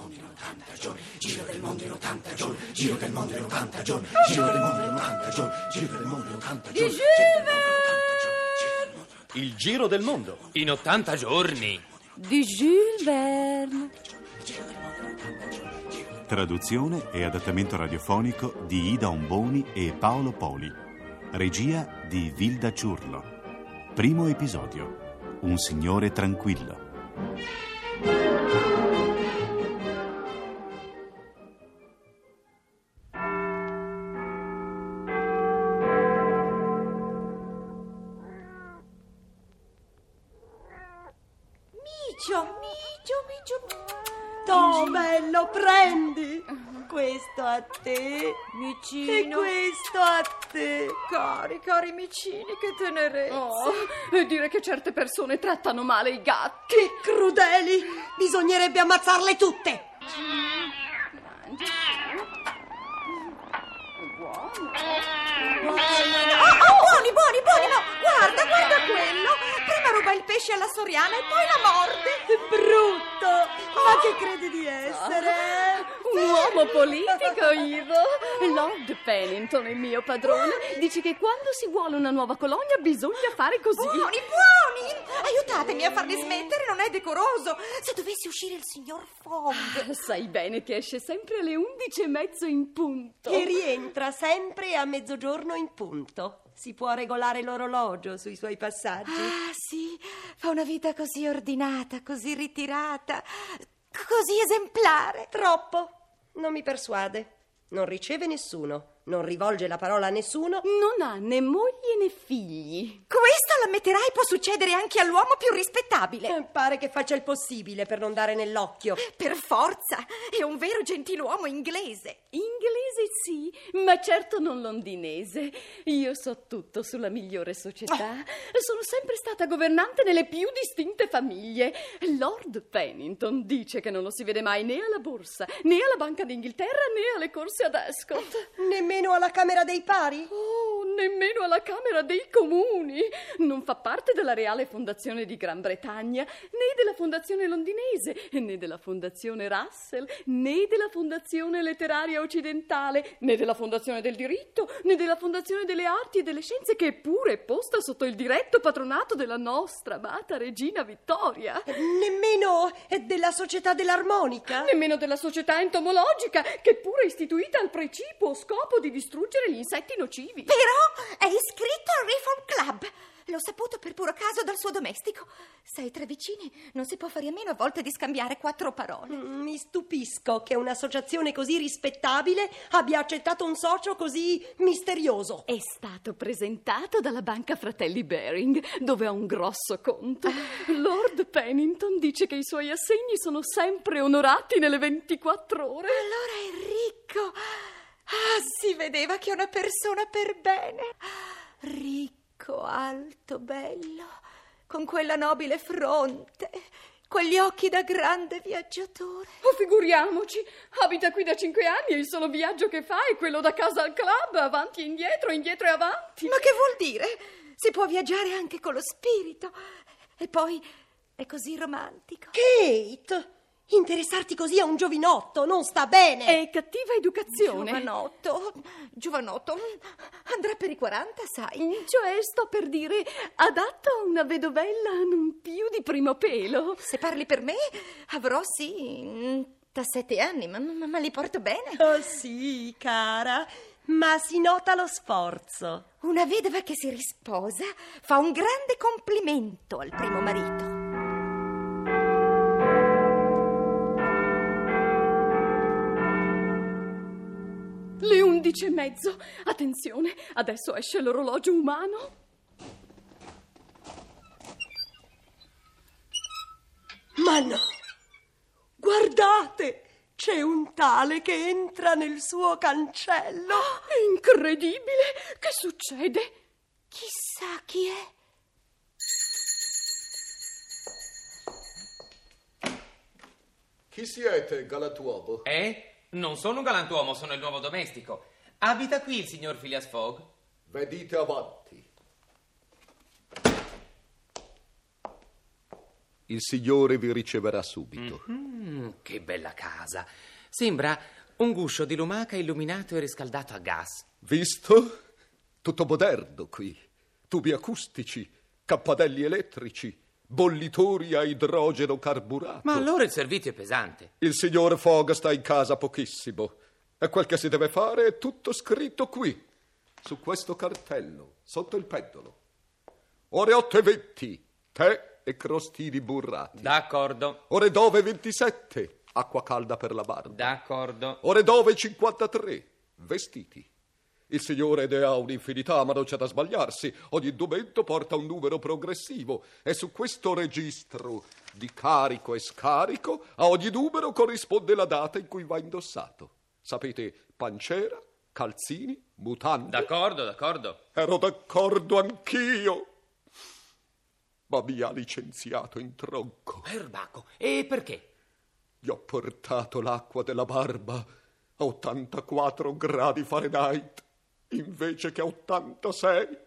mondo in 80 giorni, giro del mondo in 80 giorni, giro del mondo in 80 giorni, giro del mondo in 80 giorni, giro del mondo in 80 giorni. Il giro del mondo in 80 giorni. Di Jules Verne. Traduzione e adattamento radiofonico di Ida Omboni e Paolo Poli. Regia di Vilda Ciurlo. Primo episodio. Un signore tranquillo. A te. E Micino. questo a te. Cari, cari micini, che tenerezza. Oh, e dire che certe persone trattano male i gatti. Che crudeli. Bisognerebbe ammazzarle tutte. Oh, oh, buoni, buoni, buoni, no. Guarda, guarda quello. Prima ruba il pesce alla Soriana e poi la morde. Brutto. Ma che credi di essere? Un uomo politico, Ivo. Lord Pennington, il mio padrone, dice che quando si vuole una nuova colonia bisogna fare così. Buoni, buoni. Aiutatemi a farli smettere, non è decoroso. Se dovesse uscire il signor Fogg. Sai bene che esce sempre alle undici e mezzo in punto. Che rientra sempre a mezzogiorno in punto. Si può regolare l'orologio sui suoi passaggi. Ah, sì, fa una vita così ordinata, così ritirata, così esemplare. Troppo. Non mi persuade. Non riceve nessuno. Non rivolge la parola a nessuno. Non ha né moglie né figli. Questo, l'ammetterai, può succedere anche all'uomo più rispettabile. Eh, Pare che faccia il possibile per non dare nell'occhio. Per forza, è un vero gentiluomo inglese. Inglese sì, ma certo non londinese. Io so tutto sulla migliore società. Sono sempre stata governante nelle più distinte famiglie. Lord Pennington dice che non lo si vede mai né alla borsa, né alla Banca d'Inghilterra, né alle corse ad Ascot. Nemmeno alla Camera dei Pari? Oh, nemmeno alla Camera dei Comuni. Non fa parte della Reale Fondazione di Gran Bretagna, né della Fondazione Londinese, né della Fondazione Russell, né della Fondazione Letteraria Occidentale, né della Fondazione del Diritto, né della Fondazione delle Arti e delle Scienze, che è pure posta sotto il diretto patronato della nostra amata Regina Vittoria. Nemmeno eh, della Società dell'Armonica? Nemmeno della società entomologica, che pure è istituita al precipuo scopo di distruggere gli insetti nocivi. Però è iscritto al Reform Club. L'ho saputo per puro caso dal suo domestico. Sai, tra vicini non si può fare a meno a volte di scambiare quattro parole. Mm, Mi stupisco che un'associazione così rispettabile abbia accettato un socio così misterioso. È stato presentato dalla banca Fratelli Baring, dove ha un grosso conto. Lord Pennington dice che i suoi assegni sono sempre onorati nelle 24 ore. Allora è ricco. Ah, si vedeva che è una persona per bene. Ricco, alto, bello, con quella nobile fronte, quegli occhi da grande viaggiatore. Oh, figuriamoci, abita qui da cinque anni e il solo viaggio che fa è quello da casa al club, avanti e indietro, indietro e avanti. Ma che vuol dire? Si può viaggiare anche con lo spirito. E poi è così romantico. Kate! Interessarti così a un giovinotto non sta bene. È cattiva educazione. Giovanotto, giovanotto, andrà per i 40, sai. Cioè, sto per dire, adatto a una vedovella non più di primo pelo. Se parli per me, avrò sì, mm, da sette anni, ma, ma- ma li porto bene. Oh sì, cara, ma si nota lo sforzo. Una vedova che si risposa fa un grande complimento al primo marito. Undici e mezzo. Attenzione, adesso esce l'orologio umano. Ma no! Guardate! C'è un tale che entra nel suo cancello. Incredibile! Che succede? Chissà chi è. Chi siete, galantuomo? Eh? Non sono un galantuomo, sono il nuovo domestico. Abita qui il signor Phileas Fogg? Vedite avanti. Il signore vi riceverà subito. Mm, che bella casa. Sembra un guscio di lumaca illuminato e riscaldato a gas. Visto? Tutto moderno qui. Tubi acustici, cappadelli elettrici, bollitori a idrogeno carburato. Ma allora il servizio è pesante. Il signor Fogg sta in casa pochissimo. E quel che si deve fare è tutto scritto qui, su questo cartello, sotto il pendolo. Ore 8 e 20, tè e crostini burrati. D'accordo, Ore 9 e 27, acqua calda per la barba. d'accordo. Ore 9 e 53, vestiti. Il signore ne ha un'infinità, ma non c'è da sbagliarsi. Ogni indumento porta un numero progressivo e su questo registro di carico e scarico a ogni numero corrisponde la data in cui va indossato. Sapete, pancera, calzini, mutande. D'accordo, d'accordo. Ero d'accordo anch'io. Ma mi ha licenziato in tronco. Perbacco. E perché? Gli ho portato l'acqua della barba a 84 gradi Fahrenheit invece che a 86.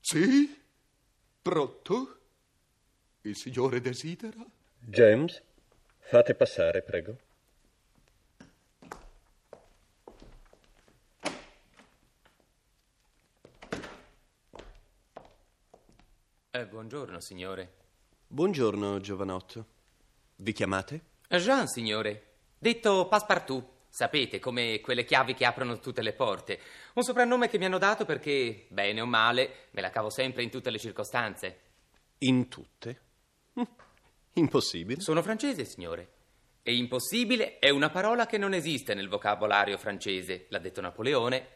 Sì? Pronto? Il signore desidera? James, fate passare, prego. Eh, buongiorno, signore. Buongiorno, giovanotto. Vi chiamate? Jean, signore. Detto Passepartout. Sapete, come quelle chiavi che aprono tutte le porte. Un soprannome che mi hanno dato perché, bene o male, me la cavo sempre in tutte le circostanze. In tutte? Hm, Impossibile. Sono francese, signore. E impossibile è una parola che non esiste nel vocabolario francese, l'ha detto Napoleone.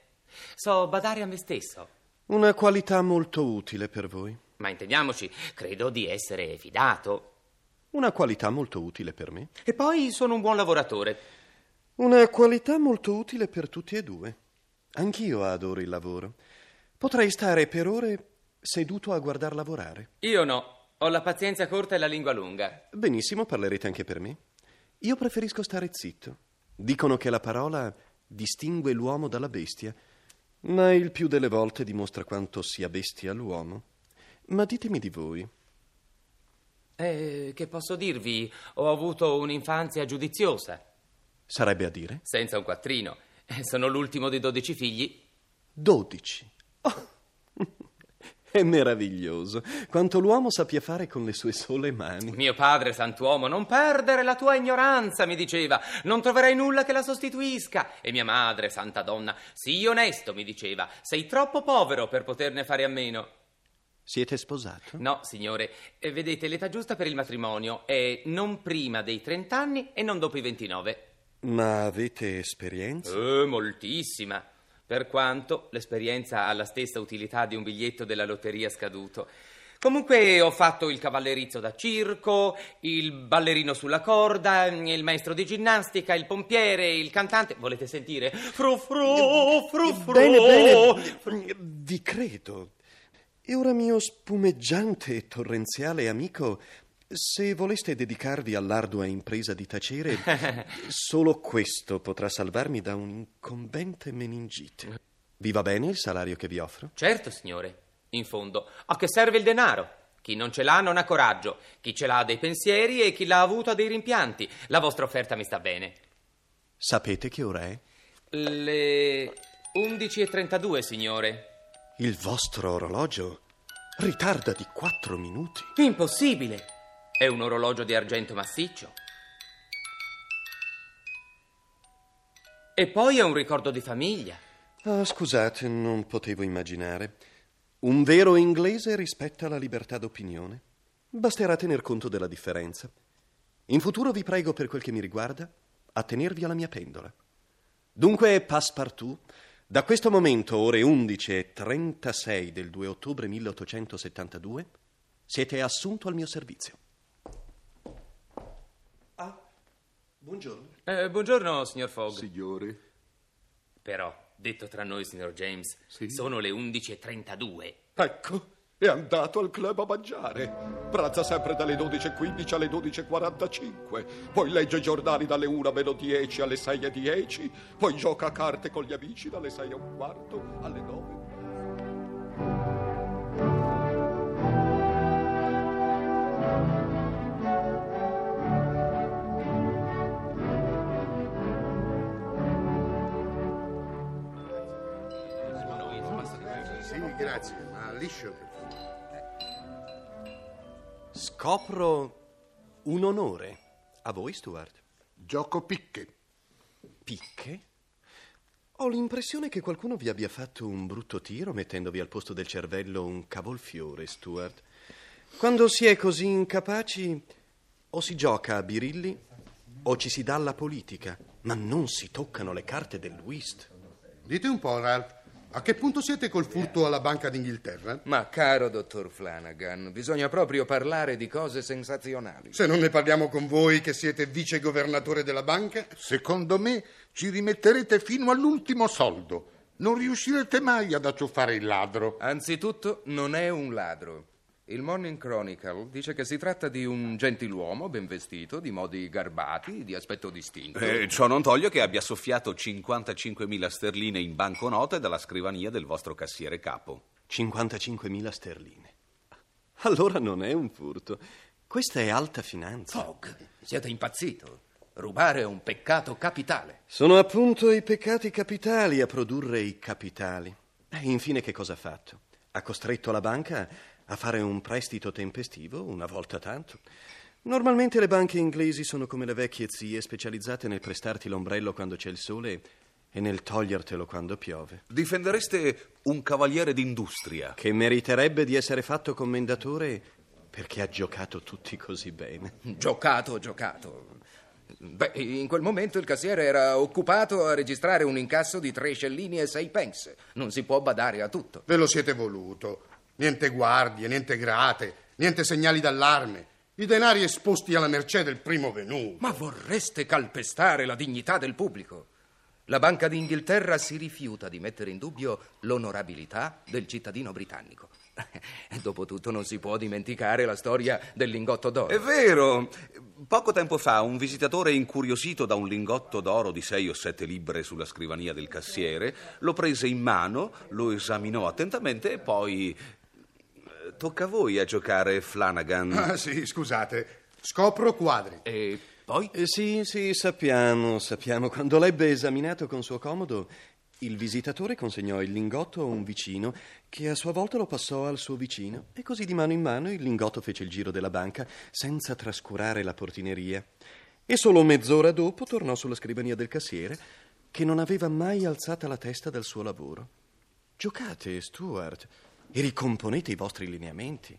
So badare a me stesso. Una qualità molto utile per voi. Ma intendiamoci, credo di essere fidato. Una qualità molto utile per me. E poi sono un buon lavoratore. Una qualità molto utile per tutti e due. Anch'io adoro il lavoro. Potrei stare per ore seduto a guardar lavorare. Io no. Ho la pazienza corta e la lingua lunga. Benissimo, parlerete anche per me. Io preferisco stare zitto. Dicono che la parola distingue l'uomo dalla bestia, ma il più delle volte dimostra quanto sia bestia l'uomo. Ma ditemi di voi. Eh, che posso dirvi? Ho avuto un'infanzia giudiziosa, Sarebbe a dire? senza un quattrino. Eh, Sono l'ultimo di dodici figli. Dodici. Oh, è meraviglioso quanto l'uomo sappia fare con le sue sole mani. Mio padre, santuomo, non perdere la tua ignoranza, mi diceva. Non troverai nulla che la sostituisca. E mia madre, santa donna, sii onesto, mi diceva. Sei troppo povero per poterne fare a meno. Siete sposato? No, signore, eh, vedete, l'età giusta per il matrimonio è non prima dei 30 anni e non dopo i 29. Ma avete esperienza? Eh, moltissima. Per quanto l'esperienza ha la stessa utilità di un biglietto della lotteria scaduto. Comunque ho fatto il cavallerizzo da circo, il ballerino sulla corda, il maestro di ginnastica, il pompiere, il cantante. Volete sentire? Fru fru, fru fru. Bene, bene, vi credo. E ora mio spumeggiante e torrenziale amico, se voleste dedicarvi all'ardua impresa di tacere, solo questo potrà salvarmi da un'incombente meningite. Vi va bene il salario che vi offro? Certo, signore. In fondo, a che serve il denaro? Chi non ce l'ha non ha coraggio, chi ce l'ha ha dei pensieri e chi l'ha avuto ha dei rimpianti. La vostra offerta mi sta bene. Sapete che ora è? Le 11.32, signore. Il vostro orologio ritarda di quattro minuti. Impossibile! È un orologio di argento massiccio. E poi è un ricordo di famiglia. Ah, scusate, non potevo immaginare. Un vero inglese rispetta la libertà d'opinione. Basterà tener conto della differenza. In futuro vi prego, per quel che mi riguarda, a tenervi alla mia pendola. Dunque, Passepartout, da questo momento, ore 11.36 del 2 ottobre 1872, siete assunto al mio servizio. Ah, buongiorno. Eh, buongiorno, signor Fogg. Signore, Però, detto tra noi, signor James, Sì? sono le 11.32. ecco, è andato al club a mangiare. Pranza sempre dalle 12.15 alle 12.45, poi legge i giornali dalle 1 meno 10 alle 6.10, poi gioca a carte con gli amici dalle 6.15 alle 9. Sì, grazie, ma liscio perché... Scopro un onore. A voi, Stuart. Gioco picche. Picche? Ho l'impressione che qualcuno vi abbia fatto un brutto tiro mettendovi al posto del cervello un cavolfiore, Stuart. Quando si è così incapaci, o si gioca a birilli o ci si dà alla politica, ma non si toccano le carte del whist. Dite un po', Ralph, a che punto siete col furto alla Banca d'Inghilterra? Ma caro dottor Flanagan, bisogna proprio parlare di cose sensazionali. Se non ne parliamo con voi che siete vice governatore della banca? Secondo me ci rimetterete fino all'ultimo soldo. Non riuscirete mai ad acciuffare il ladro. Anzitutto, non è un ladro. Il Morning Chronicle dice che si tratta di un gentiluomo ben vestito, di modi garbati, di aspetto distinto. Eh, ciò non toglie che abbia soffiato 55.000 sterline in banconote dalla scrivania del vostro cassiere capo. 55.000 sterline. Allora non è un furto. Questa è alta finanza. Fogg, siete impazzito. Rubare è un peccato capitale. Sono appunto i peccati capitali a produrre i capitali. E infine che cosa ha fatto? Ha costretto la banca a fare un prestito tempestivo una volta tanto. Normalmente le banche inglesi sono come le vecchie zie specializzate nel prestarti l'ombrello quando c'è il sole e nel togliertelo quando piove. Difendereste un cavaliere d'industria. Che meriterebbe di essere fatto commendatore perché ha giocato tutti così bene. Giocato, giocato. Beh, in quel momento il cassiere era occupato a registrare un incasso di tre scellini e sei pence. Non si può badare a tutto. Ve lo siete voluto. Niente guardie, niente grate, niente segnali d'allarme. I denari esposti alla mercé del primo venuto. Ma vorreste calpestare la dignità del pubblico? La Banca d'Inghilterra si rifiuta di mettere in dubbio l'onorabilità del cittadino britannico. Dopotutto non si può dimenticare la storia del lingotto d'oro. È vero. Poco tempo fa un visitatore incuriosito da un lingotto d'oro di sei o sette libbre sulla scrivania del cassiere lo prese in mano, lo esaminò attentamente e poi Tocca a voi a giocare, Flanagan. Ah, sì, scusate. Scopro quadri. E poi? Eh, sì, sì, sappiamo, sappiamo. Quando l'ebbe esaminato con suo comodo, il visitatore consegnò il lingotto a un vicino, che a sua volta lo passò al suo vicino, e così di mano in mano il lingotto fece il giro della banca, senza trascurare la portineria. E solo mezz'ora dopo tornò sulla scrivania del cassiere, che non aveva mai alzata la testa dal suo lavoro. Giocate, Stuart e ricomponete i vostri lineamenti.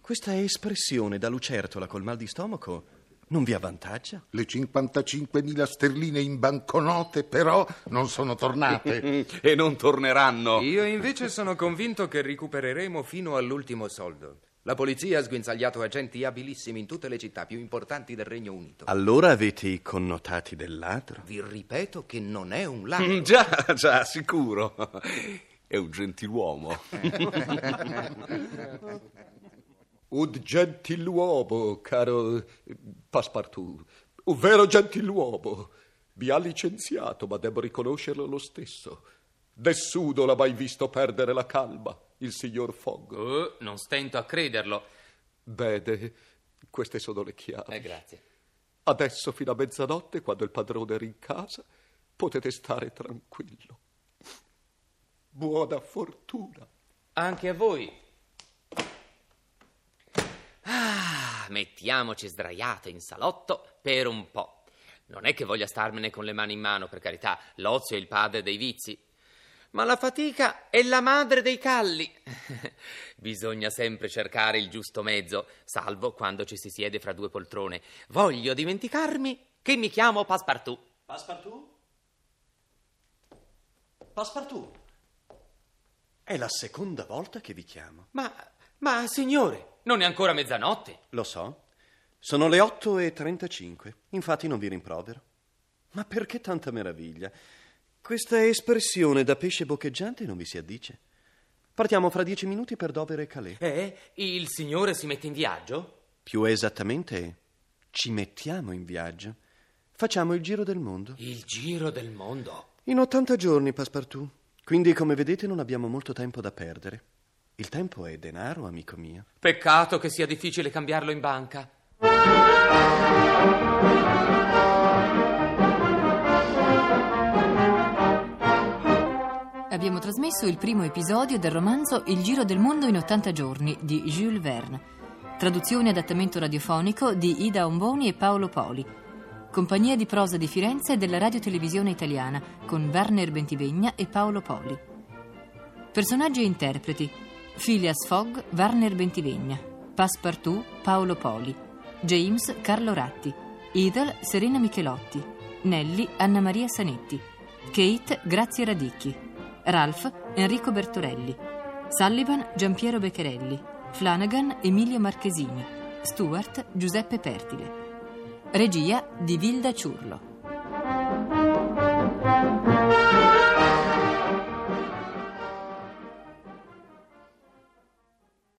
Questa espressione da lucertola col mal di stomaco non vi avvantaggia? Le 55.000 sterline in banconote, però, non sono tornate. e non torneranno. Io invece sono convinto che recupereremo fino all'ultimo soldo. La polizia ha sguinzagliato agenti abilissimi in tutte le città più importanti del Regno Unito. Allora avete i connotati del ladro? Vi ripeto che non è un ladro. già, già, sicuro. È un gentiluomo. un gentiluomo, caro Passepartout. Un vero gentiluomo. Mi ha licenziato, ma devo riconoscerlo lo stesso. Nessuno l'ha mai visto perdere la calma, il signor Fogg. Oh, non stento a crederlo. Bene, queste sono le chiavi. Eh, grazie. Adesso, fino a mezzanotte, quando il padrone era in casa, potete stare tranquillo. Buona fortuna. Anche a voi. Ah, mettiamoci sdraiate in salotto per un po'. Non è che voglia starmene con le mani in mano, per carità, l'ozio è il padre dei vizi. Ma la fatica è la madre dei calli. Bisogna sempre cercare il giusto mezzo, salvo quando ci si siede fra due poltrone. Voglio dimenticarmi che mi chiamo Passepartout. Passepartout? Passepartout? È la seconda volta che vi chiamo. Ma, ma, signore, non è ancora mezzanotte. Lo so. Sono le 8.35. Infatti non vi rimprovero. Ma perché tanta meraviglia? Questa espressione da pesce boccheggiante non vi si addice. Partiamo fra dieci minuti per Dover e Calais. Eh? Il signore si mette in viaggio? Più esattamente, ci mettiamo in viaggio. Facciamo il giro del mondo. Il giro del mondo? In 80 giorni, Passepartout. Quindi, come vedete, non abbiamo molto tempo da perdere. Il tempo è denaro, amico mio. Peccato che sia difficile cambiarlo in banca. Abbiamo trasmesso il primo episodio del romanzo Il giro del mondo in 80 giorni di Jules Verne. Traduzione e adattamento radiofonico di Ida Omboni e Paolo Poli. Compagnia di prosa di Firenze e della Radio Televisione Italiana con Werner Bentivegna e Paolo Poli. Personaggi e interpreti: Phileas Fogg, Werner Bentivegna. Passepartout, Paolo Poli. James, Carlo Ratti. Idol, Serena Michelotti. Nelly, Anna Maria Sanetti. Kate, Grazia Radicchi. Ralph, Enrico Bertorelli. Sullivan, Giampiero Beccherelli. Flanagan, Emilio Marchesini. Stuart, Giuseppe Pertile. Regia di Vilda Ciurlo.